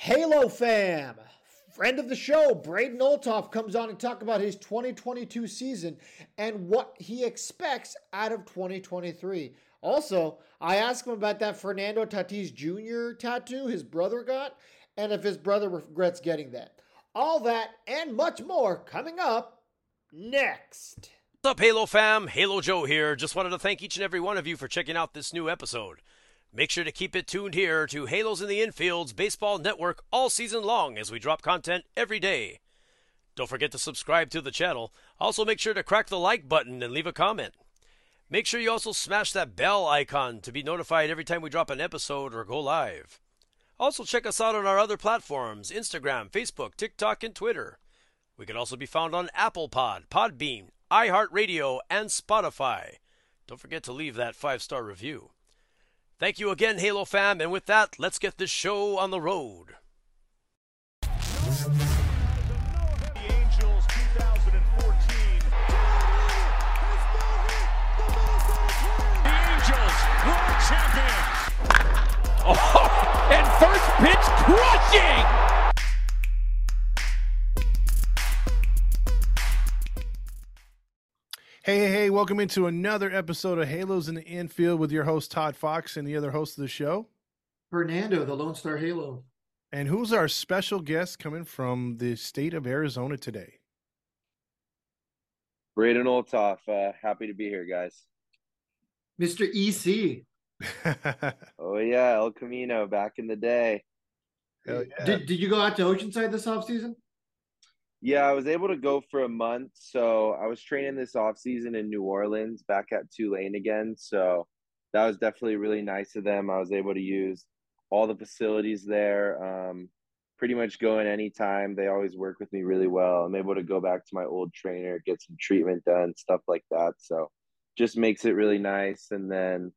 Halo fam! Friend of the show, Braden Olthoff comes on and talk about his 2022 season and what he expects out of 2023. Also, I asked him about that Fernando Tatis Jr. tattoo his brother got and if his brother regrets getting that. All that and much more coming up next. What's up, Halo fam? Halo Joe here. Just wanted to thank each and every one of you for checking out this new episode. Make sure to keep it tuned here to Halos in the Infield's Baseball Network all season long as we drop content every day. Don't forget to subscribe to the channel. Also, make sure to crack the like button and leave a comment. Make sure you also smash that bell icon to be notified every time we drop an episode or go live. Also, check us out on our other platforms Instagram, Facebook, TikTok, and Twitter. We can also be found on Apple Pod, Podbean, iHeartRadio, and Spotify. Don't forget to leave that five star review. Thank you again, Halo fam, and with that, let's get this show on the road. Oh, and first pitch crushing! Hey, hey, hey, welcome into another episode of Halos in the Infield with your host, Todd Fox, and the other host of the show, Fernando, the Lone Star Halo. And who's our special guest coming from the state of Arizona today? Braden Olthoff. Uh, happy to be here, guys. Mr. EC. oh, yeah, El Camino back in the day. Yeah. Did, did you go out to Oceanside this off season? Yeah, I was able to go for a month. So I was training this off season in New Orleans back at Tulane again. So that was definitely really nice of them. I was able to use all the facilities there. Um, pretty much going anytime. They always work with me really well. I'm able to go back to my old trainer, get some treatment done, stuff like that. So just makes it really nice. And then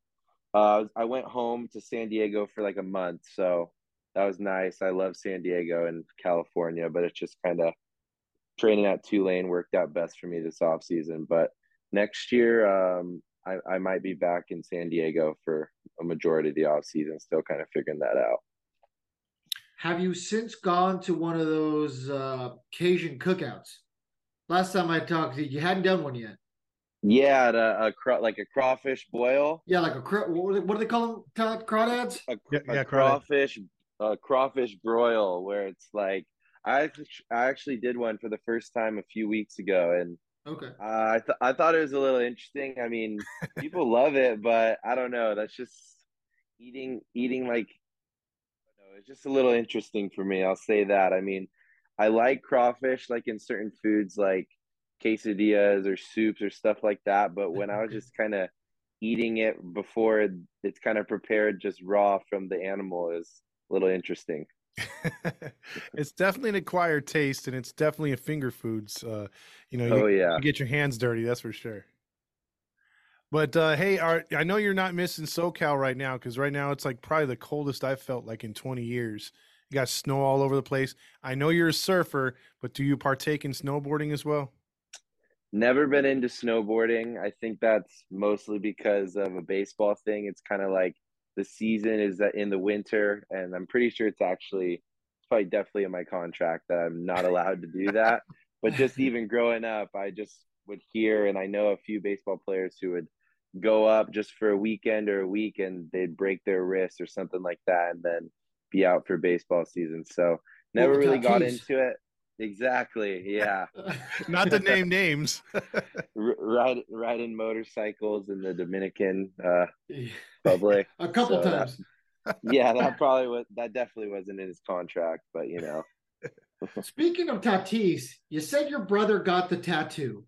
uh, I went home to San Diego for like a month. So that was nice. I love San Diego and California, but it's just kind of training at Tulane worked out best for me this off season. But next year, um, I, I might be back in San Diego for a majority of the off season, still kind of figuring that out. Have you since gone to one of those uh, Cajun cookouts? Last time I talked to you, you hadn't done one yet. Yeah, a, a craw, like a crawfish boil. Yeah, like a craw. What do they call them? Crawdads. A, yeah, a yeah, crawfish, a crawfish broil, where it's like I I actually did one for the first time a few weeks ago, and okay, uh, I th- I thought it was a little interesting. I mean, people love it, but I don't know. That's just eating eating like know, it's just a little interesting for me. I'll say that. I mean, I like crawfish like in certain foods like quesadillas or soups or stuff like that, but when I was just kind of eating it before it's kind of prepared just raw from the animal is a little interesting. it's definitely an acquired taste, and it's definitely a finger foods. Uh, you know, you, oh yeah, you get your hands dirty, that's for sure. But uh, hey, I know you're not missing SoCal right now because right now it's like probably the coldest I've felt like in 20 years. You got snow all over the place. I know you're a surfer, but do you partake in snowboarding as well? Never been into snowboarding. I think that's mostly because of a baseball thing. It's kind of like the season is in the winter, and I'm pretty sure it's actually it's probably definitely in my contract that I'm not allowed to do that. but just even growing up, I just would hear, and I know a few baseball players who would go up just for a weekend or a week, and they'd break their wrist or something like that, and then be out for baseball season. So never really got into it. Exactly. Yeah. Not to name names. ride riding motorcycles in the Dominican uh, Republic a couple so times. That, yeah, that probably was. That definitely wasn't in his contract, but you know. Speaking of Tatis, you said your brother got the tattoo.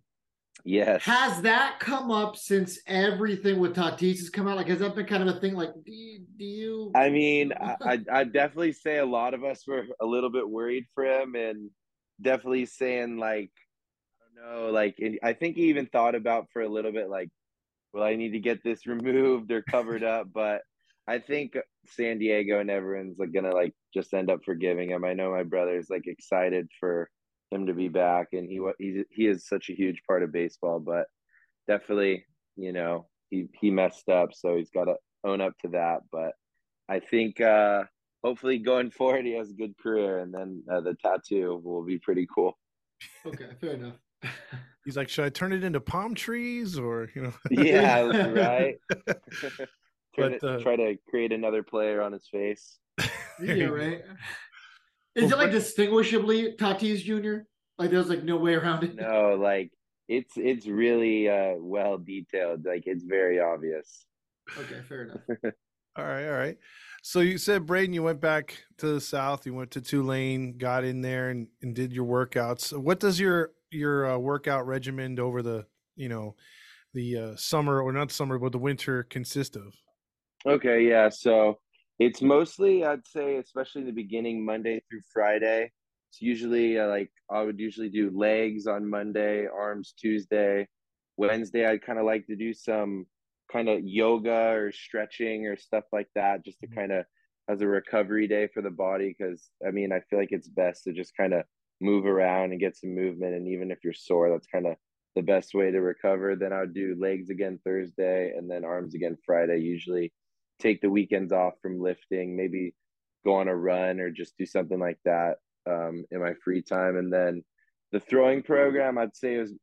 Yes. Has that come up since everything with Tatis has come out? Like, has that been kind of a thing? Like, do you? Do you... I mean, I I definitely say a lot of us were a little bit worried for him, and definitely saying like, I don't know, like I think he even thought about for a little bit like, well, I need to get this removed or covered up, but I think San Diego and everyone's like gonna like just end up forgiving him. I know my brother's like excited for him to be back, and he he he is such a huge part of baseball. But definitely, you know, he he messed up, so he's got to own up to that. But I think uh hopefully going forward, he has a good career, and then uh, the tattoo will be pretty cool. Okay, fair enough. He's like, should I turn it into palm trees or you know? yeah, right. but it, uh, try to create another player on his face. yeah, right. Is well, it like distinguishably Tatis Jr.? Like there's like no way around it. No, like it's it's really uh well detailed. Like it's very obvious. Okay, fair enough. all right, all right. So you said Braden, you went back to the south. You went to Tulane, got in there, and, and did your workouts. What does your your uh, workout regimen over the you know the uh, summer or not summer but the winter consist of? Okay, yeah. So it's mostly, I'd say, especially in the beginning, Monday through Friday. It's usually uh, like I would usually do legs on Monday, arms Tuesday. Wednesday, I'd kind of like to do some kind of yoga or stretching or stuff like that, just to mm-hmm. kind of as a recovery day for the body. Because I mean, I feel like it's best to just kind of move around and get some movement. And even if you're sore, that's kind of the best way to recover. Then I would do legs again Thursday and then arms again Friday, usually take the weekends off from lifting, maybe go on a run or just do something like that um, in my free time. And then the throwing program, I'd say, was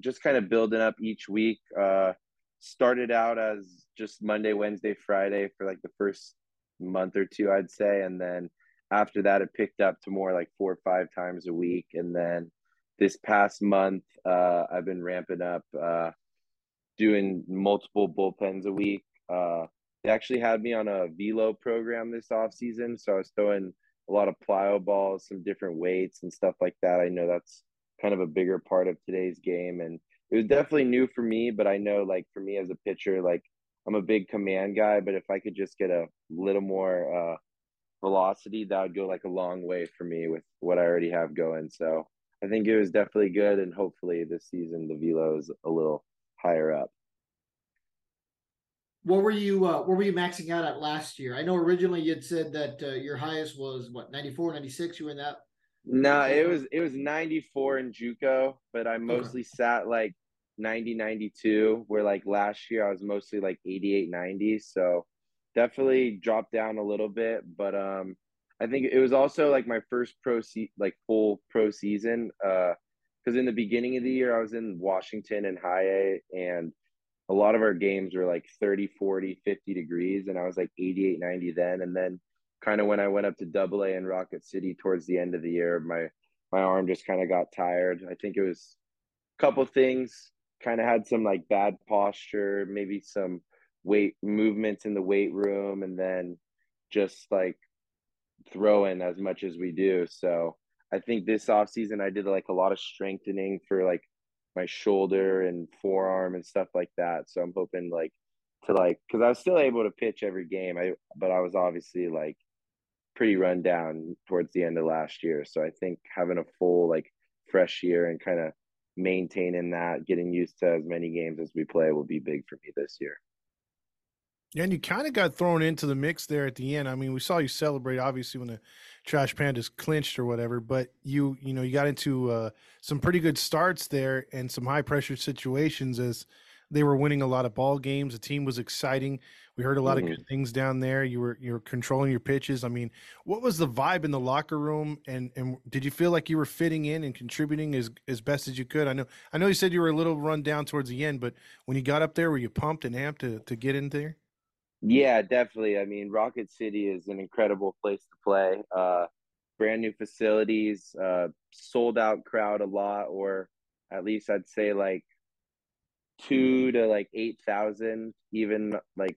just kind of building up each week. Uh, started out as just Monday, Wednesday, Friday for like the first month or two, I'd say. And then after that, it picked up to more like four or five times a week. And then this past month, uh, I've been ramping up, uh, doing multiple bullpens a week. Uh, they actually had me on a velo program this off season, so I was throwing a lot of plyo balls, some different weights and stuff like that. I know that's kind of a bigger part of today's game, and it was definitely new for me. But I know, like for me as a pitcher, like I'm a big command guy, but if I could just get a little more uh, velocity, that would go like a long way for me with what I already have going. So I think it was definitely good, and hopefully this season the velo is a little higher up what were you uh, what were you maxing out at last year? I know originally you'd said that uh, your highest was what 94, 96. You were in that. No, it was it was 94 in JUCO, but I mostly okay. sat like 90, 92. Where like last year I was mostly like 88, 90. So definitely dropped down a little bit, but um, I think it was also like my first pro se- like full pro season. Uh, because in the beginning of the year I was in Washington and high A and a lot of our games were like 30 40 50 degrees and i was like 88 90 then and then kind of when i went up to double a in rocket city towards the end of the year my my arm just kind of got tired i think it was a couple things kind of had some like bad posture maybe some weight movements in the weight room and then just like throwing as much as we do so i think this off season i did like a lot of strengthening for like my shoulder and forearm and stuff like that. So I'm hoping like to like because I was still able to pitch every game. I but I was obviously like pretty run down towards the end of last year. So I think having a full like fresh year and kind of maintaining that, getting used to as many games as we play will be big for me this year. Yeah, and you kind of got thrown into the mix there at the end. I mean, we saw you celebrate obviously when the Trash Pandas clinched or whatever, but you you know you got into uh, some pretty good starts there and some high pressure situations as they were winning a lot of ball games. The team was exciting. We heard a lot mm-hmm. of good things down there. You were you were controlling your pitches. I mean, what was the vibe in the locker room? And and did you feel like you were fitting in and contributing as as best as you could? I know I know you said you were a little run down towards the end, but when you got up there, were you pumped and amped to to get in there? Yeah, definitely. I mean, Rocket City is an incredible place to play. Uh, brand new facilities, uh, sold out crowd a lot, or at least I'd say like two to like eight thousand, even like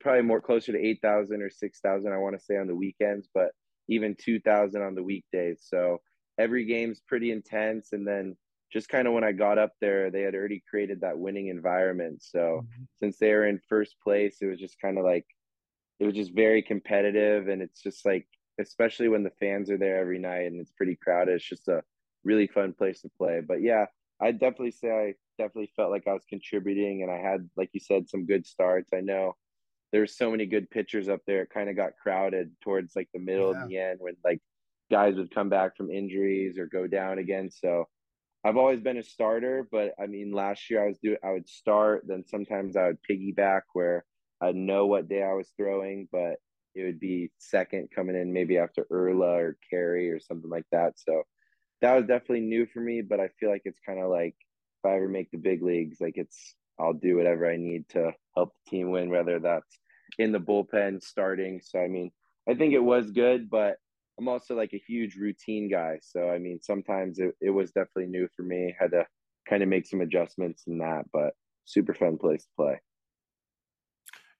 probably more closer to eight thousand or six thousand. I want to say on the weekends, but even two thousand on the weekdays. So every game's pretty intense, and then just kind of when I got up there, they had already created that winning environment. So Mm-hmm. since they were in first place, it was just kind of like it was just very competitive, and it's just like especially when the fans are there every night and it's pretty crowded. It's just a really fun place to play. But yeah, I definitely say I definitely felt like I was contributing, and I had, like you said, some good starts. I know there's so many good pitchers up there. It kind of got crowded towards like the middle Yeah. and the end when like guys would come back from injuries or go down again. So I've always been a starter, but I mean, last year I was doing, I would start, then sometimes I would piggyback where I'd know what day I was throwing, but it would be second coming in maybe after Erla or Carey or something like that. So that was definitely new for me, but I feel like it's kind of like if I ever make the big leagues, like it's, I'll do whatever I need to help the team win, whether that's in the bullpen starting. So, I mean, I think it was good, but I'm also like a huge routine guy. So I mean, sometimes it, it was definitely new for me. Had to kind of make some adjustments in that, but super fun place to play.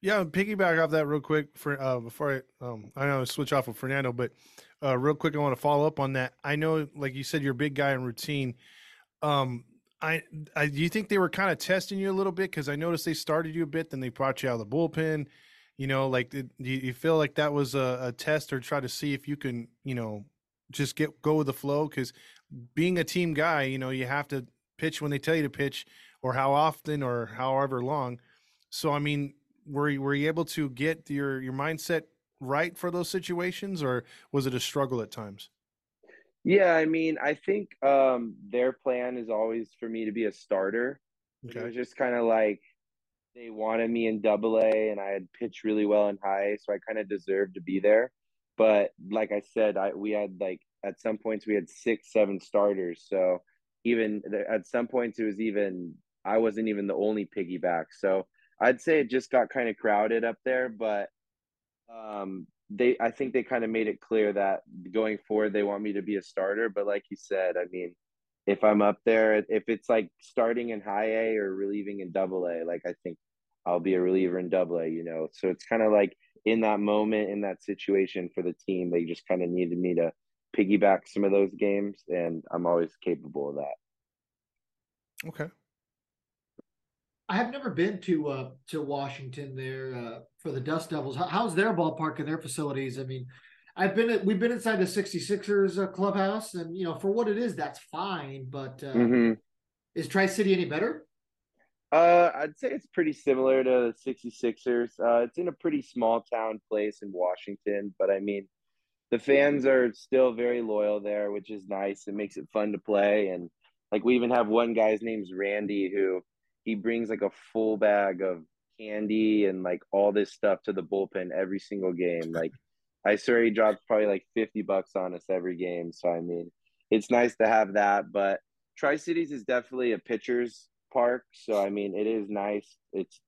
Yeah, piggyback off that real quick for uh before I um I know I switch off with Fernando, but uh real quick I want to follow up on that. I know like you said you're a big guy in routine. Um I, I do you think they were kind of testing you a little bit because I noticed they started you a bit, then they brought you out of the bullpen. You know, like do you feel like that was a, a test or try to see if you can, you know, just get go with the flow? Because being a team guy, you know, you have to pitch when they tell you to pitch, or how often, or however long. So I mean, were you, were you able to get your your mindset right for those situations, or was it a struggle at times? Yeah, I mean, I think um, their plan is always for me to be a starter. It was just kind of like they wanted me in double A and I had pitched really well in high so I kind of deserved to be there. But like I said, I we had like at some points we had six, seven starters. So even at some points it was even I wasn't even the only piggyback. So I'd say it just got kind of crowded up there, but um they I think they kind of made it clear that going forward they want me to be a starter. But like you said, I mean, if I'm up there, if it's like starting in high A or relieving in double A, like I think I'll be a reliever in double A, you know. So it's kind of like in that moment, in that situation for the team, they just kind of needed me to piggyback some of those games, and I'm always capable of that. Okay. I have never been to uh to Washington there uh for the Dust Devils. How's their ballpark and their facilities? I mean, I've been we've been inside the 66ers uh, clubhouse and you know, for what it is, that's fine, but uh Mm-hmm. is Tri-City any better? Uh, I'd say it's pretty similar to the 66ers. Uh, it's in a pretty small town place in Washington, but I mean, the fans are still very loyal there, which is nice. It makes it fun to play. And like, we even have one guy's name's Randy who he brings like a full bag of candy and like all this stuff to the bullpen every single game. Like, I swear he drops probably like 50 bucks on us every game. So, I mean, it's nice to have that, but Tri Cities is definitely a pitcher's park. So I mean, it is nice. It's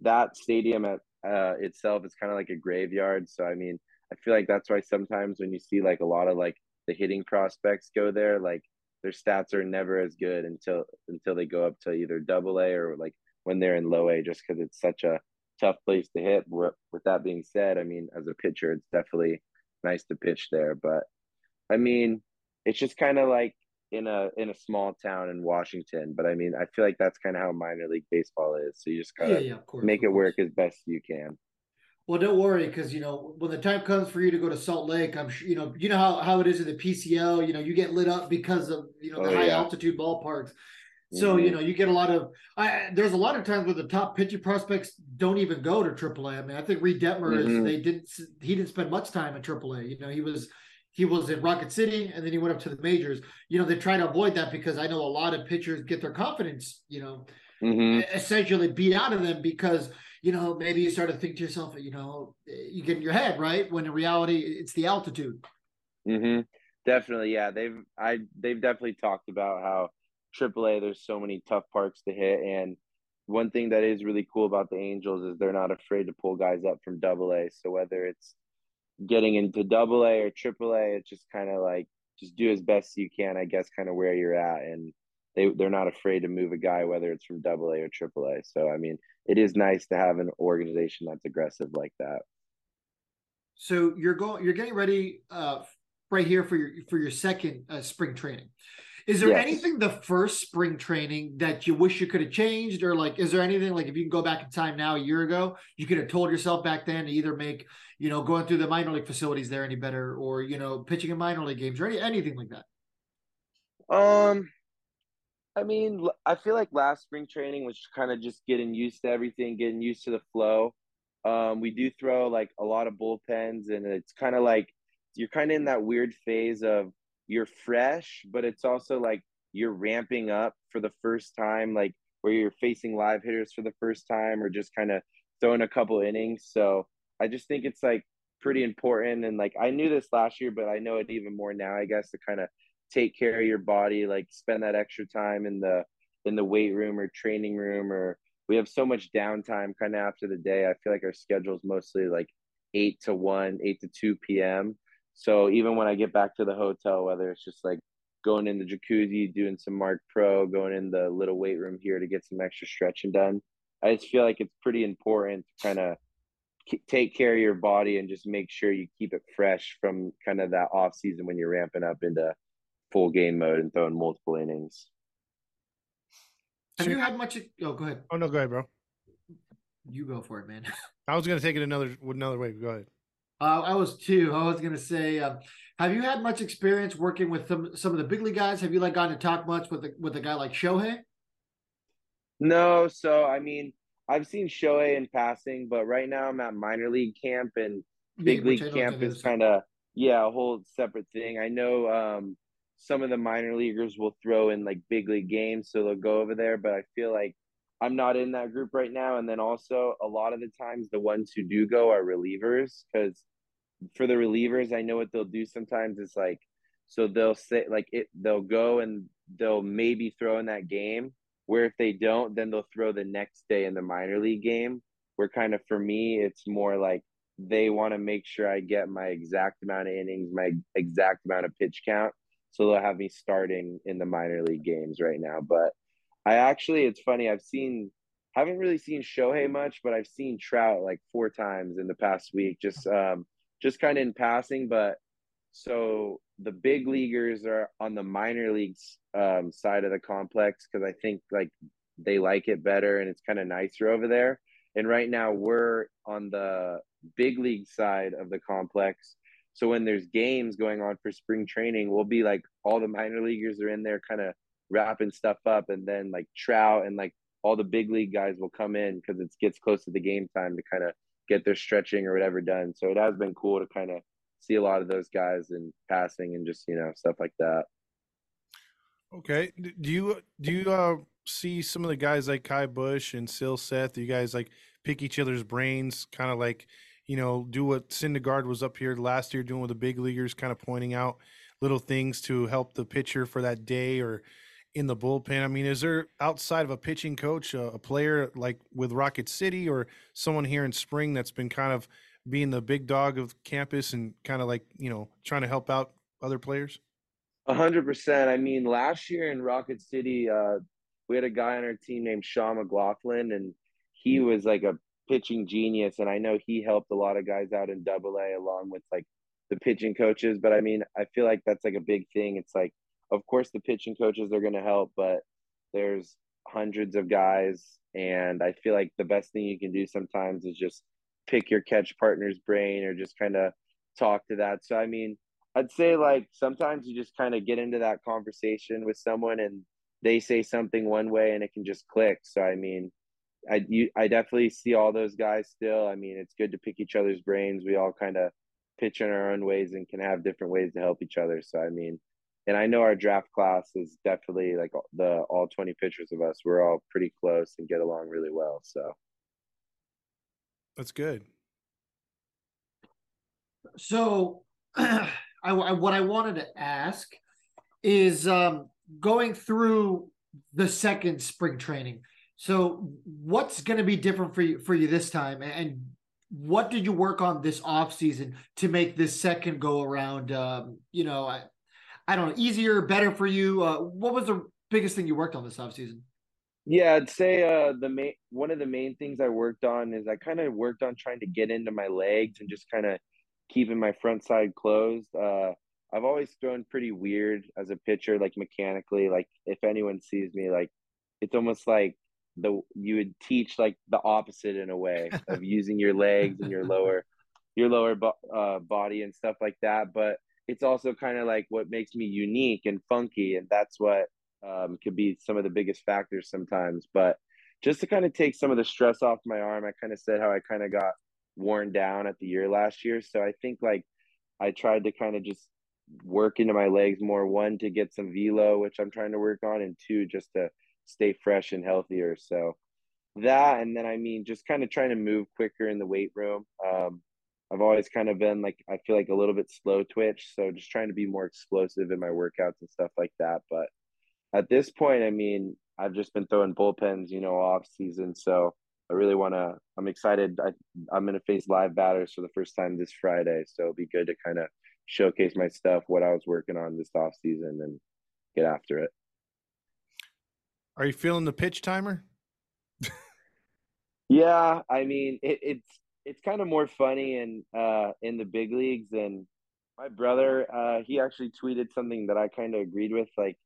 that stadium at uh, itself is kind of like a graveyard. So I mean, I feel like that's why sometimes when you see like a lot of like the hitting prospects go there, like their stats are never as good until until they go up to either double A or like when they're in low A, just because it's such a tough place to hit. With that being said, I mean, as a pitcher, it's definitely nice to pitch there. But I mean, it's just kind of like in a in a small town in Washington. But I mean, I feel like that's kind of how minor league baseball is. So you just gotta Yeah, yeah, course. make it work as best you can. Well, don't worry, because you know when the time comes for you to go to Salt Lake, I'm sure you know you know how, how it is in the PCL. You know you get lit up because of you know the Oh, high yeah. altitude ballparks. So you Mhm. know you get a lot of. I, there's a lot of times where the top pitching prospects don't even go to AAA. I mean, I think Reid Detmer is Mhm. they didn't he didn't spend much time at AAA. You know he was he was in Rocket City and then he went up to the majors. You know they try to avoid that because I know a lot of pitchers get their confidence. You know Mhm. essentially beat out of them because you know maybe you start to think to yourself you know you get in your head right when in reality it's the altitude hmm Definitely, yeah. They've I they've definitely talked about how AAA there's so many tough parks to hit, and one thing that is really cool about the Angels is they're not afraid to pull guys up from Double A. So whether it's getting into Double A or Triple A, it's just kind of like just do as best you can, I guess, kind of where you're at, and they they're not afraid to move a guy whether it's from Double A or Triple A. So I mean, it is nice to have an organization that's aggressive like that. so you're going you're getting ready uh right here for your for your second uh, spring training Is there Yes. anything the first spring training that you wish you could have changed, or like, is there anything like if you can go back in time now a year ago, you could have told yourself back then to either make you know going through the minor league facilities there any better, or you know pitching in minor league games, or any, anything like that? Um, I mean, I feel like last spring training was kind of just getting used to everything, getting used to the flow. Um, we do throw like a lot of bullpens, and it's kind of like you're kind of in that weird phase of you're fresh, but it's also like you're ramping up for the first time, like where you're facing live hitters for the first time, or just kind of throwing a couple innings. So I just think it's like pretty important, and like I knew this last year, but I know it even more now, I guess, to kind of take care of your body like spend that extra time in the in the weight room or training room or we have so much downtime kind of after the day i feel like our schedule is mostly like 8 to 1 8 to 2 p.m so even when i get back to the hotel whether it's just like going in the jacuzzi doing some Marc Pro going in the little weight room here to get some extra stretching done i just feel like it's pretty important to kind of take care of your body and just make sure you keep it fresh from kind of that off season when you're ramping up into full game mode and throwing multiple innings. Have you had much? Oh, go ahead. Oh no, go ahead, bro. You go for it, man. I was gonna take it another another way. Go ahead. Uh, I was too. I was gonna say, um, have you had much experience working with some some of the big league guys? Have you like gotten to talk much with a, with a guy like Shohei? No, so I mean, I've seen Shohei in passing, but right now I'm at minor league camp and big Yeah, league camp is kind of yeah a whole separate thing. I know um, some of the minor leaguers will throw in like big league games, so they'll go over there. But I feel like I'm not in that group right now. And then also a lot of the times the ones who do go are relievers because for the relievers, I know what they'll do sometimes is like so they'll say like it they'll go and they'll maybe throw in that game. Where if they don't, then they'll throw the next day in the minor league game. Where kind of for me, it's more like they want to make sure I get my exact amount of innings, my exact amount of pitch count. So they'll have me starting in the minor league games right now. But I actually, it's funny, I've seen, haven't really seen Shohei much, but I've seen Trout like four times in the past week, just, um, just kind of in passing. But so the big leaguers are on the minor leagues um, side of the complex because I think like they like it better and it's kind of nicer over there. And right now we're on the big league side of the complex. So when there's games going on for spring training, we'll be like all the minor leaguers are in there kind of wrapping stuff up and then like Trout and like all the big league guys will come in because it gets close to the game time to kind of get their stretching or whatever done. So it has been cool to kind of see a lot of those guys in passing and just, you know, stuff like that. Okay. Do you do you uh see some of the guys like Ky Bush and Silseth? Do you guys like pick each other's brains, kind of like you know do what Syndergaard was up here last year doing with the big leaguers, kind of pointing out little things to help the pitcher for that day or in the bullpen. I mean, is there outside of a pitching coach a, a player like with Rocket City or someone here in spring that's been kind of being the big dog of campus and kind of like you know trying to help out other players? A hundred percent. I mean, last year in Rocket City, uh, we had a guy on our team named Sean McLaughlin, and he was like a pitching genius. And I know he helped a lot of guys out in Double A along with like the pitching coaches. But I mean, I feel like that's like a big thing. It's like, of course, the pitching coaches are going to help, but there's hundreds of guys, and I feel like the best thing you can do sometimes is just pick your catch partner's brain or just kind of talk to that. So I mean I'd say like sometimes you just kind of get into that conversation with someone and they say something one way and it can just click. So I mean, I you, I definitely see all those guys still. I mean, it's good to pick each other's brains. We all kind of pitch in our own ways and can have different ways to help each other. So I mean, and I know our draft class is definitely like the all 20 pitchers of us. We're all pretty close and get along really well. So That's good. So, I, I- what I wanted to ask is um, going through the second spring training. So, what's going to be different for you for you this time, and what did you work on this off season to make this second go around? Um, you know, I, don't know, easier, better for you. Uh, what was the biggest thing you worked on this off season? Yeah, I'd say uh, the main one of the main things I worked on is I kind of worked on trying to get into my legs and just kind of keeping my front side closed. Uh, I've always thrown pretty weird as a pitcher, like mechanically. Like if anyone sees me, like it's almost like the you would teach like the opposite in a way of using your legs and your lower your lower bo- uh, body and stuff like that. But it's also kind of like what makes me unique and funky, and that's what um, could be some of the biggest factors sometimes. But just to kind of take some of the stress off my arm, I kind of said how I kind of got worn down at the year last year. So I think like I tried to kind of just work into my legs more. One to get some velo, which I'm trying to work on, and two just to stay fresh and healthier. So that, and then I mean, just kind of trying to move quicker in the weight room. Um, I've always kind of been like I feel like a little bit slow twitch, so just trying to be more explosive in my workouts and stuff like that. But at this point, I mean, I've just been throwing bullpens, you know, off season, so I really want to. I'm excited. I, I'm going to face live batters for the first time this Friday, so it'll be good to kind of showcase my stuff, what I was working on this off season, and get after it. Are you feeling the pitch timer? yeah, I mean, it, it's it's kind of more funny in uh in the big leagues and my brother uh he actually tweeted something that I kind of agreed with like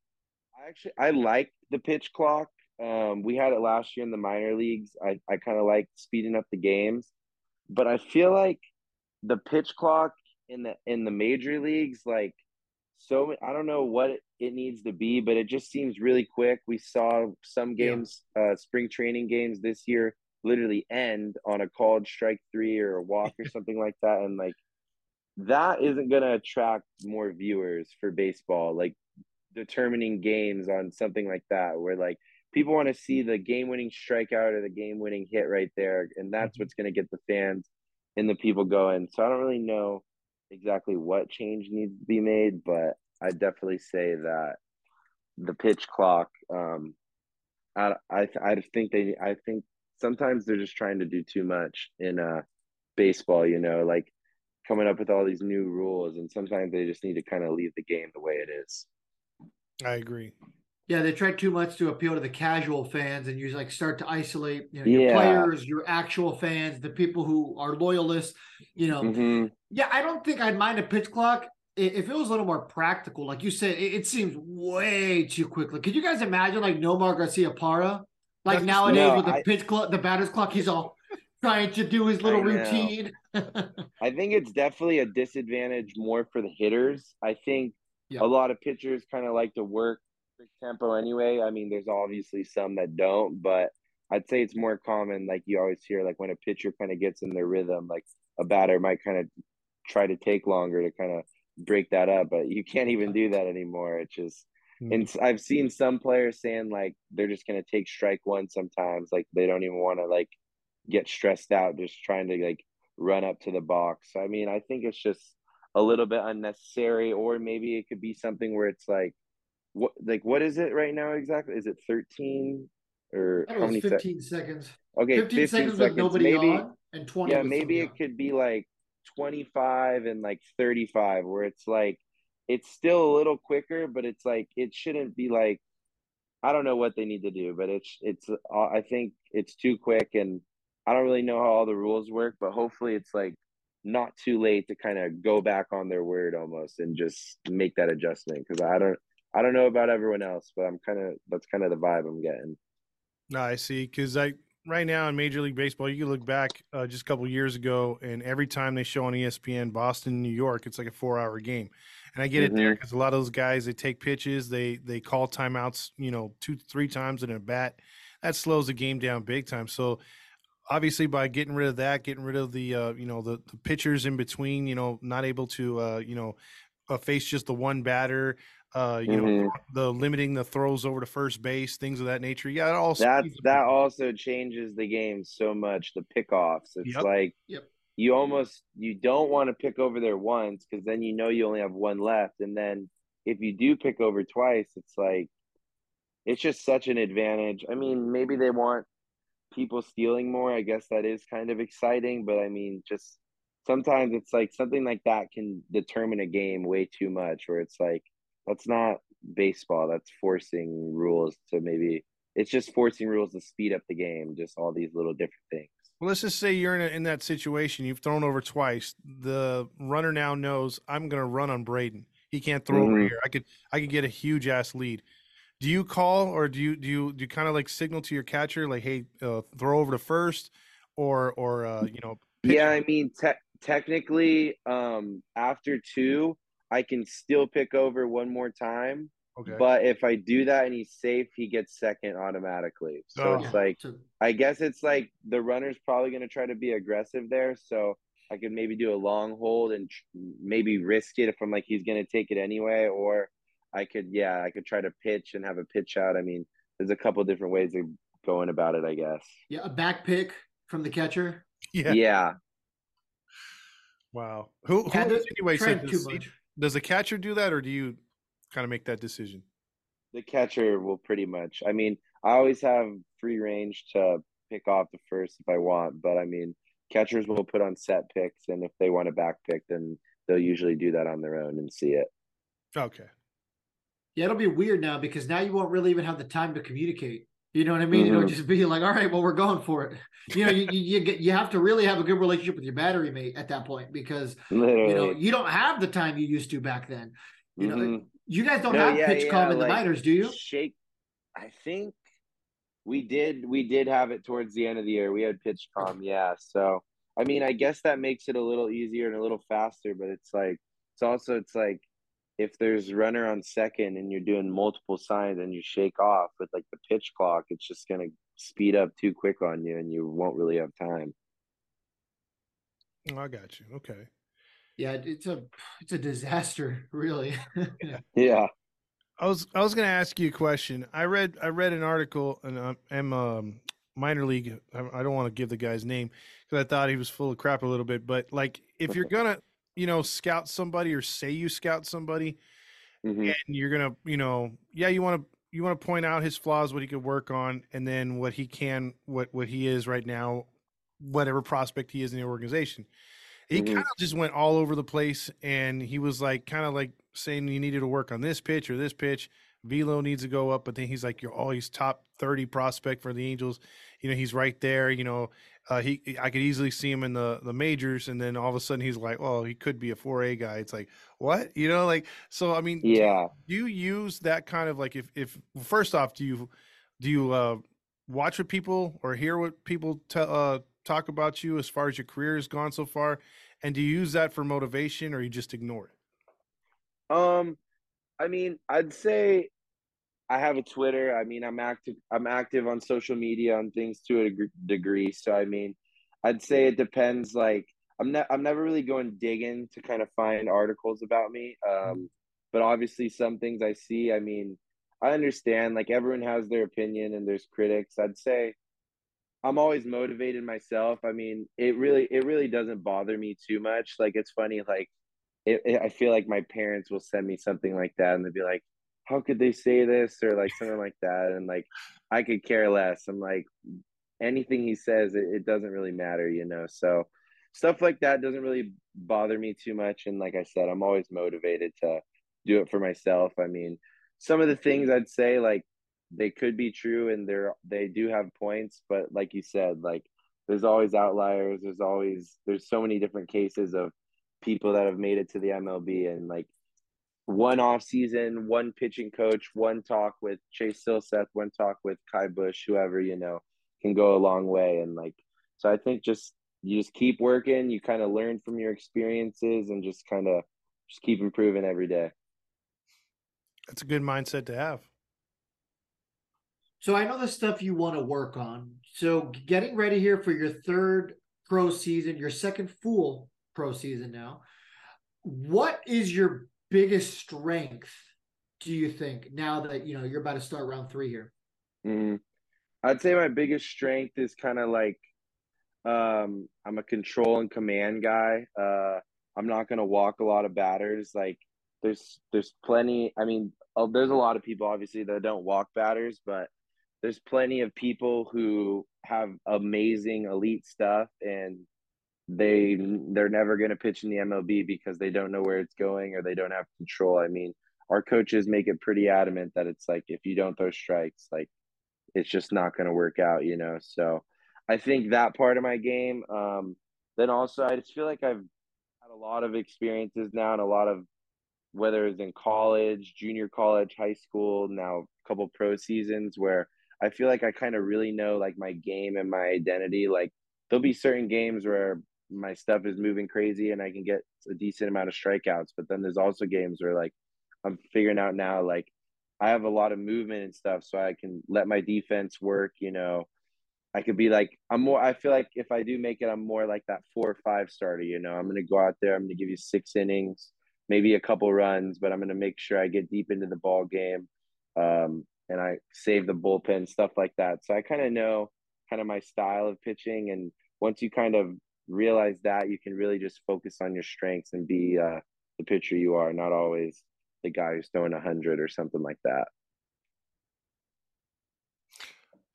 I actually I like the pitch clock. Um we had it last year in the minor leagues. I I kind of like speeding up the games. But I feel like the pitch clock in the in the major leagues like so I don't know what it needs to be but it just seems really quick. We saw some games yeah. uh spring training games this year literally end on a called strike three or a walk or something like that. And like that isn't going to attract more viewers for baseball. Like determining games on something like that, where like people want to see the game winning strikeout or the game winning hit right there. And that's mm-hmm. what's going to get the fans and the people going. So I don't really know exactly what change needs to be made, but I definitely say that the pitch clock, um, I, I, I think they, I think sometimes they're just trying to do too much in uh baseball, you know, like coming up with all these new rules and sometimes they just need to kind of leave the game the way it is. I agree. Yeah, they try too much to appeal to the casual fans, and you like start to isolate you know, your yeah. players, your actual fans, the people who are loyalists. You know, mm-hmm. yeah, I don't think I'd mind a pitch clock if it was a little more practical. Like you said, it, it seems way too quickly. Could you guys imagine like Nomar Garciaparra like nowadays no, with the I, pitch clock, the batter's clock, he's all trying to do his little routine. I think it's definitely a disadvantage more for the hitters. I think a lot of pitchers kind of like to work the tempo anyway. I mean, there's obviously some that don't, but I'd say it's more common. Like you always hear, like when a pitcher kind of gets in their rhythm, like a batter might kind of try to take longer to kind of break that up, but you can't even do that anymore. It's just. Hmm. And I've seen some players saying like they're just gonna take strike one sometimes, like they don't even want to like get stressed out just trying to like run up to the box. I mean, I think it's just a little bit unnecessary, or maybe it could be something where it's like, what like what is it right now exactly? Is it thirteen or how many? Fifteen se- seconds. Okay, 15, 15 seconds, seconds, with nobody maybe, on, and twenty. Yeah, maybe it on. could be like twenty five and like thirty five, where it's like it's still a little quicker, but it's like it shouldn't be like I don't know what they need to do, but it's it's uh, I think it's too quick, and I don't really know how all the rules work, but hopefully it's like not too late to kind of go back on their word almost and just make that adjustment because I don't I don't know about everyone else, but I'm kind of that's kind of the vibe I'm getting. No, I see because I right now in Major League Baseball, you can look back uh, just a couple years ago, and every time they show on ESPN Boston, New York, it's like a four-hour game. And I get mm-hmm. it there because mm-hmm. a lot of those guys they take pitches, they they call timeouts, you know, two three times in a bat. That slows the game down big time. So obviously by getting rid of that, getting rid of the uh, you know the, the pitchers in between, you know, not able to uh, you know uh, face just the one batter. Uh, you mm-hmm. know, the limiting the throws over to first base, things of that nature. Yeah, it also that that also changes the game so much. The pickoffs, it's yep. like yep you almost you don't want to pick over there once because then you know you only have one left. And then if you do pick over twice it's like it's just such an advantage. I mean maybe they want people stealing more. I guess that is kind of exciting but i mean just sometimes it's like something like that can determine a game way too much where it's like that's not baseball that's forcing rules to maybe it's just forcing rules to speed up the game just all these little different things well, let's just say you're in, a, in that situation. You've thrown over twice. The runner now knows I'm going to run on Braden. he can't throw over Mhm. here. I could I could get a huge ass lead. Do you call or do you do you do you kind of like signal to your catcher like, hey, uh, throw over to first, or or uh, you know, Yeah, I mean, te- technically, um, after two, I can still pick over one more time. Okay. But if I do that and he's safe, he gets second automatically. So Oh. it's like So- I guess it's like the runner's probably going to try to be aggressive there. So I could maybe do a long hold and tr- maybe risk it if I'm like he's going to take it anyway, or I could yeah I could try to pitch and have a pitch out. I mean, there's a couple different ways of going about it. I guess. yeah, a back pick from the catcher. yeah. Yeah. Wow. Who who Had anyway? So too does, he- much. does the catcher do that, or do you kind of make that decision? The catcher will pretty much. I mean, I always have free range to pick off the first if I want, but I mean, catchers will put on set picks, and if they want a back pick, then they'll usually do that on their own and see it. Okay. Yeah, it'll be weird now because now you won't really even have the time to communicate. You know what I mean? It'll Mhm. just be like, all right, well, we're going for it. You know, you, you you get you have to really have a good relationship with your battery mate at that point because Literally. you know you don't have the time you used to back then. You know, Mhm. You guys don't No, have yeah, pitch yeah, calm in like, the minors, do you? Shake. I think we did. We did have it towards the end of the year. We had PitchCom. Yeah. So I mean, I guess that makes it a little easier and a little faster. But it's like it's also it's like if there's runner on second and you're doing multiple signs and you shake off with like the pitch clock, it's just gonna speed up too quick on you and you won't really have time. Oh, I got you. Okay. Yeah, it's a it's a disaster, really. Yeah. I was I was going to ask you a question. I read I read an article and I'm, I'm um minor league. I, I don't want to give the guy's name because I thought he was full of crap a little bit. But like, if you're gonna you know scout somebody or say you scout somebody Mhm. and you're gonna you know yeah you want to you want to point out his flaws what he could work on and then what he can what what he is right now whatever prospect he is in the organization he Mhm. kind of just went all over the place and he was like kind of like saying you needed to work on this pitch or this pitch velo needs to go up but then he's like you're always top 30 prospect for the angels you know he's right there you know uh, he i could easily see him in the the majors and then all of a sudden he's like oh he could be a 4a guy it's like what you know like so i mean Yeah. do you use that kind of like if if first off do you do you uh watch what people or hear what people tell uh talk about you as far as your career has gone so far and do you use that for motivation or you just ignore it Um, I mean, I'd say I have a Twitter. I mean, I'm active. I'm active on social media on things to a degree. So I mean, I'd say it depends. Like, I'm not. I'm never really going digging to kind of find articles about me. Um, but obviously, some things I see. I mean, I understand. Like, everyone has their opinion, and there's critics. I'd say. I'm always motivated myself. I mean, it really, it really doesn't bother me too much. Like, it's funny. Like, it, it, I feel like my parents will send me something like that and they'll be like, how could they say this or like something like that? And like, I could care less. I'm like, anything he says, it, it doesn't really matter, you know? So stuff like that doesn't really bother me too much. And like I said, I'm always motivated to do it for myself. I mean, some of the things I'd say, like, they could be true and they're, they do have points, but like you said, like, there's always outliers. There's always, there's so many different cases of people that have made it to the MLB and like one off season, one pitching coach, one talk with Chase Silseth, one talk with Ky Bush, whoever, you know, can go a long way. And like, so I think just, you just keep working, you kind of learn from your experiences and just kind of just keep improving every day. that's a good mindset to have So I know the stuff you want to work on. So getting ready here for your third pro season, your second full pro season now. What is your biggest strength, do you think, now that you know you're about to start round three here? Mm. I'd say my biggest strength is kind of like um, I'm a control and command guy. Uh, I'm not gonna walk a lot of batters. Like there's there's plenty. I mean, oh, there's a lot of people obviously that don't walk batters, but there's plenty of people who have amazing elite stuff and they they're never going to pitch in the MLB because they don't know where it's going or they don't have control. I mean, our coaches make it pretty adamant that it's like if you don't throw strikes, like it's just not going to work out, you know. So I think that part of my game. Um, then also, I just feel like I've had a lot of experiences now and a lot of whether it's in college, junior college, high school, now a couple pro seasons where I feel like I kind of really know like my game and my identity. Like there'll be certain games where my stuff is moving crazy and I can get a decent amount of strikeouts, but then there's also games where like I'm figuring out now like I have a lot of movement and stuff, so I can let my defense work. You know, I could be like I'm more. I feel like if I do make it, I'm more like that four or five starter. You know, I'm gonna go out there. I'm gonna give you six innings, maybe a couple runs, but I'm gonna make sure I get deep into the ball game, um, and I save the bullpen stuff like that. So I kind of know kind of my style of pitching, and once you kind of realize that, you can really just focus on your strengths and be uh, the pitcher you are, not always the guy who's throwing a hundred or something like that.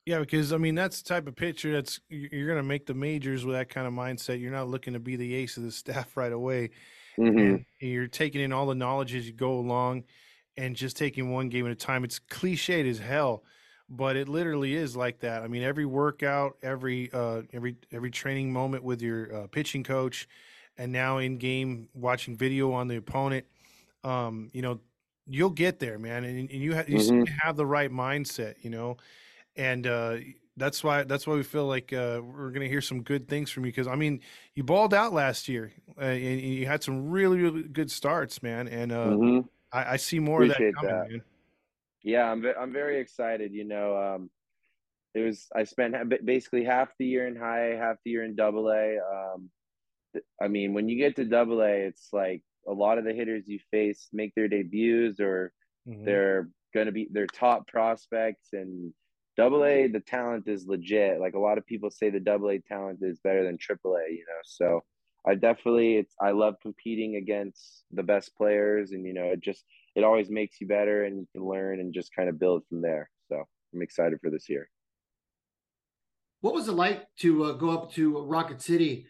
Yeah, because I mean that's the type of pitcher that's you're going to make the majors with that kind of mindset. You're not looking to be the ace of the staff right away. Mm-hmm. you're taking in all the knowledge as you go along, and just taking one game at a time. It's cliched as hell, but it literally is like that. I mean, every workout, every uh, every every training moment with your uh, pitching coach, and now in game watching video on the opponent um, you know, you'll get there, man, and, and you have you Mhm. have the right mindset, you know, and uh, that's why that's why we feel like uh, we're gonna hear some good things from you because I mean, you balled out last year, uh, and you had some really really good starts, man, and uh, Mhm. I, I see more of that coming, that. man. Yeah, I'm I'm very excited. You know, um, it was I spent basically half the year in high, half the year in double A. Um, I mean, when you get to double A, it's like a lot of the hitters you face make their debuts or Mhm. they're going to be they're top prospects and double A the talent is legit like a lot of people say the double A talent is better than triple A you know so I definitely it's I love competing against the best players and you know it just it always makes you better and you can learn and just kind of build from there. So I'm excited for this year. What was it like to uh, go up to Rocket City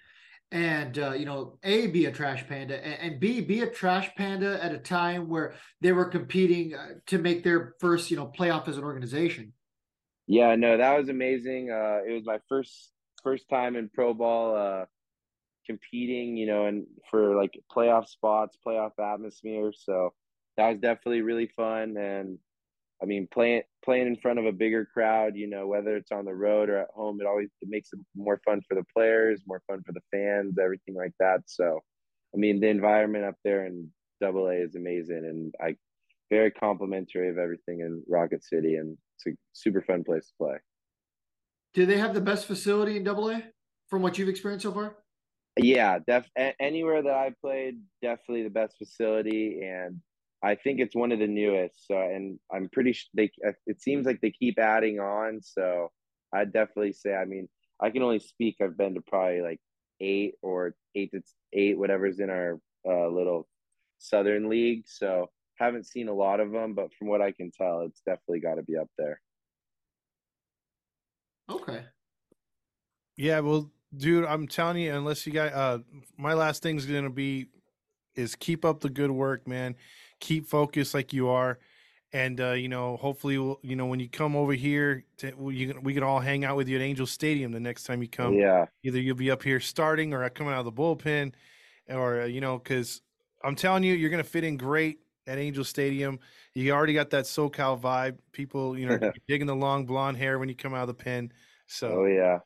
and uh, you know, a be a trash panda and, and b be a trash panda at a time where they were competing uh, to make their first you know playoff as an organization? yeah no that was amazing. Uh it was my first first time in pro ball uh competing, you know, and for like playoff spots, playoff atmosphere. So that was definitely really fun. And I mean, playing playing in front of a bigger crowd, you know, whether it's on the road or at home, it always it makes it more fun for the players, more fun for the fans, everything like that. So, I mean, the environment up there in Double A is amazing, and I very complimentary of everything in Rocket City, and it's a super fun place to play. Do they have the best facility in Double A from what you've experienced so far? Yeah, def a- anywhere that I played, definitely the best facility, and I think it's one of the newest. So, and I'm pretty sure they. It seems like they keep adding on. So, I definitely say. I mean, I can only speak. I've been to probably like eight or eight to eight, whatever's in our uh, little Southern League. So, haven't seen a lot of them, but from what I can tell, it's definitely got to be up there. Okay. Yeah, well, dude, I'm telling you, unless you got uh my last thing's gonna be is keep up the good work, man. Keep focused like you are. And uh, you know, hopefully, we'll, you know, when you come over here, to, we you, can- we can all hang out with you at Angel Stadium the next time you come. yeah, Either you'll be up here starting or coming out of the bullpen, or uh, you know, because I'm telling you, you're gonna fit in great at Angel Stadium. You already got that SoCal vibe. People, you know, digging the long blonde hair when you come out of the pen. So oh yeah,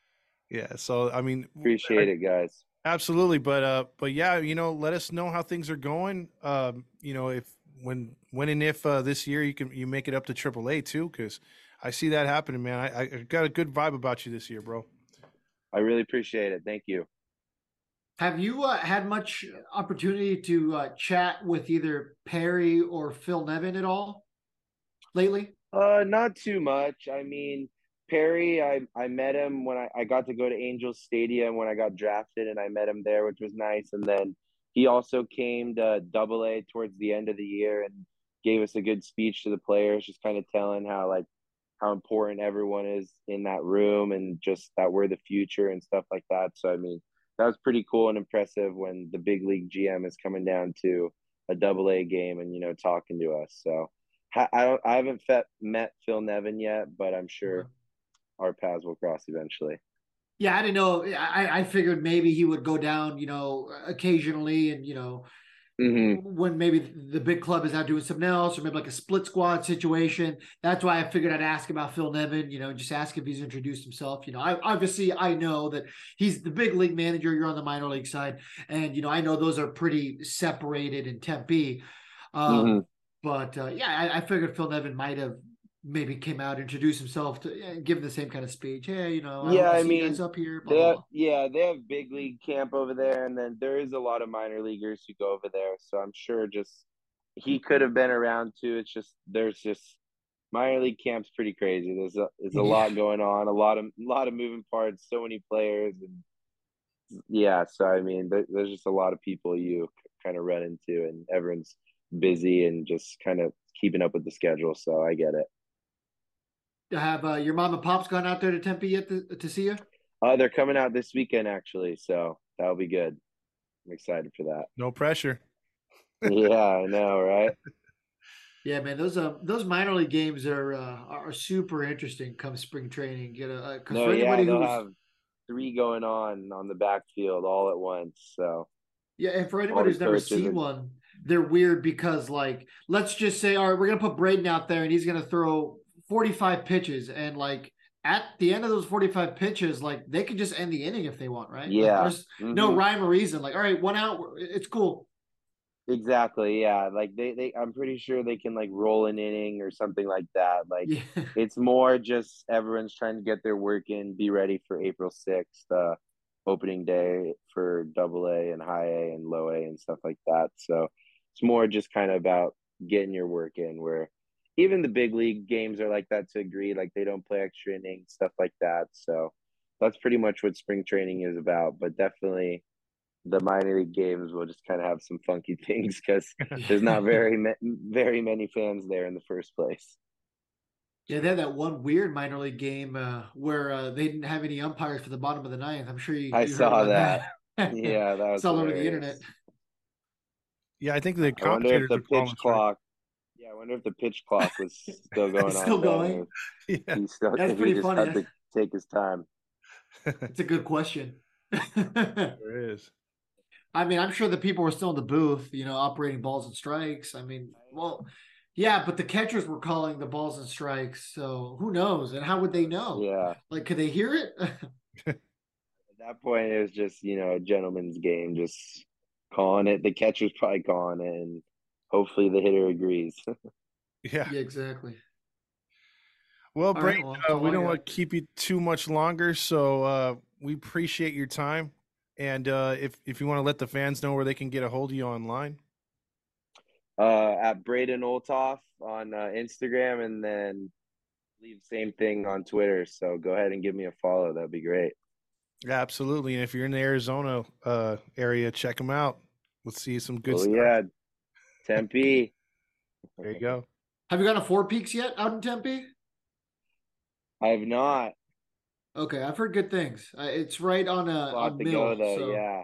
yeah, so I mean, appreciate it, guys. Absolutely, but uh, but yeah, you know, let us know how things are going. Um, you know, if when when and if uh, this year you can you make it up to AAA too, because I see that happening, man. I, I got a good vibe about you this year, bro. I really appreciate it. Thank you. Have you uh, had much opportunity to uh, chat with either Perry or Phil Nevin at all lately? Uh, not too much. I mean, Perry, I I met him when I, I got to go to Angels Stadium when I got drafted, and I met him there, which was nice. And then he also came to Double A towards the end of the year and gave us a good speech to the players, just kind of telling how like how important everyone is in that room and just that we're the future and stuff like that. So I mean, that was pretty cool and impressive when the big league GM is coming down to a Double A game and you know talking to us. So. I I. I haven't met Phil Nevin yet, but I'm sure mm-hmm. Our paths will cross eventually. Yeah, I didn't know. I, I figured maybe he would go down, you know, occasionally and, you know, Mm-hmm. when maybe the big club is out doing something else, or maybe like a split squad situation. That's why I figured I'd ask about Phil Nevin. You know, just ask if he's introduced himself. You know, I obviously I know that he's the big league manager. You're on the minor league side, and you know I know those are pretty separated in Tempe. Um, Mm-hmm. But uh, yeah, I, I figured Phil Nevin might have maybe came out, introduced himself to yeah, give the same kind of speech. Hey, you know, Yeah, I mean, up here. Blah, They have, blah. yeah, they have big league camp over there, and then there is a lot of minor leaguers who go over there. So I'm sure just he could have been around too. It's just there's just minor league camp's pretty crazy. There's a there's a Yeah. lot going on, a lot of a lot of moving parts, so many players, and yeah. So I mean, there, there's just a lot of people you kind of run into, and everyone's busy and just kind of keeping up with the schedule. So I get it. Have uh, your mom and pops gone out there to Tempe yet to, to see you? Uh, they're coming out this weekend actually, so that'll be good. I'm excited for that. No pressure. yeah, I know, right? Yeah, man, those uh, those minor league games are uh, are super interesting. Come spring training, get a uh, 'cause No, for yeah, anybody they'll who's have three going on on the backfield all at once. So yeah, and for anybody who's never seen are- one, they're weird because like let's just say, all right, we're gonna put Braden out there and he's gonna throw forty five pitches, and like at the end of those forty five pitches, like they could just end the inning if they want, right? Like, Yeah. there's no mhm, rhyme or reason. Like, all right, one out, it's cool. exactly, yeah. Like they, they, I'm pretty sure they can like roll an inning or something like that. Like Yeah, it's more just everyone's trying to get their work in, be ready for April sixth, uh, opening day for Double A and High A and Low A and stuff like that. So it's more just kind of about getting your work in. Where even the big league games are like that to agree. Like they don't play extra innings, stuff like that. So that's pretty much what spring training is about. But definitely. The minor league games will just kind of have some funky things because there's not very ma- very many fans there in the first place. Yeah, they had that one weird minor league game uh, where uh, they didn't have any umpires for the bottom of the ninth. I'm sure you. I you heard saw about that. Yeah, that was it's all over the internet. Yeah, I think the I wonder commentators if the pitch clock. Yeah, I wonder if the pitch clock was still going on. Still then, going? Yeah. He still That's if pretty he just funny. had to take his time. It's a good question. There is. I mean, I'm sure the people were still in the booth, you know, operating balls and strikes. I mean, well, yeah, but the catchers were calling the balls and strikes, so who knows? And how would they know? Yeah. Like, could they hear it? At that point, it was just you know a gentleman's game, just calling it. The catcher's probably calling it, and hopefully the hitter agrees. Yeah. yeah, exactly. Well, right, well, uh, we don't want to keep you too much longer, so uh, we appreciate your time. And uh, if if you want to let the fans know where they can get a hold of you online, uh, at Braden Olthoff on uh, Instagram, and then leave the same thing on Twitter. So go ahead and give me a follow. That'd be great. yeah, absolutely. And if you're in the Arizona uh, area, check them out. Let's see some good oh stuff. yeah, Tempe. There you go. Have you gone to Four Peaks yet out in Tempe? I have not. Okay, I've heard good things. Uh, it's right on a, I'll a have to mill. go though. so- Yeah.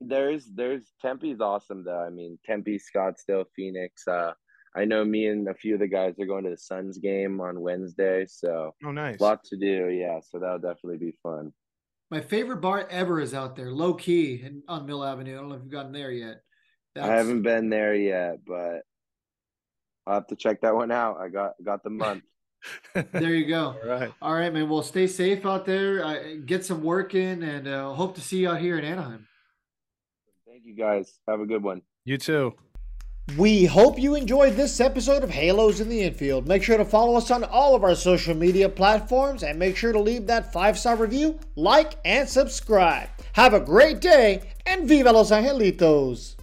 There's there's Tempe's awesome though. I mean Tempe, Scottsdale, Phoenix. Uh, I know me and a few of the guys are going to the Suns game on Wednesday, so Oh, nice. lot to do. Yeah, so that'll definitely be fun. My favorite bar ever is out there, low key, and on Mill Avenue. I don't know if you've gotten there yet. I haven't been there yet, but I'll have to check that one out. I got got the month. There you go. All right. All right, man. Well, stay safe out there. Uh, get some work in, and uh, hope to see you out here in Anaheim. Thank you guys. Have a good one. You too. We hope you enjoyed this episode of Halos in the Infield. Make sure to follow us on all of our social media platforms and make sure to leave that five star review, like, and subscribe. Have a great day and viva los angelitos!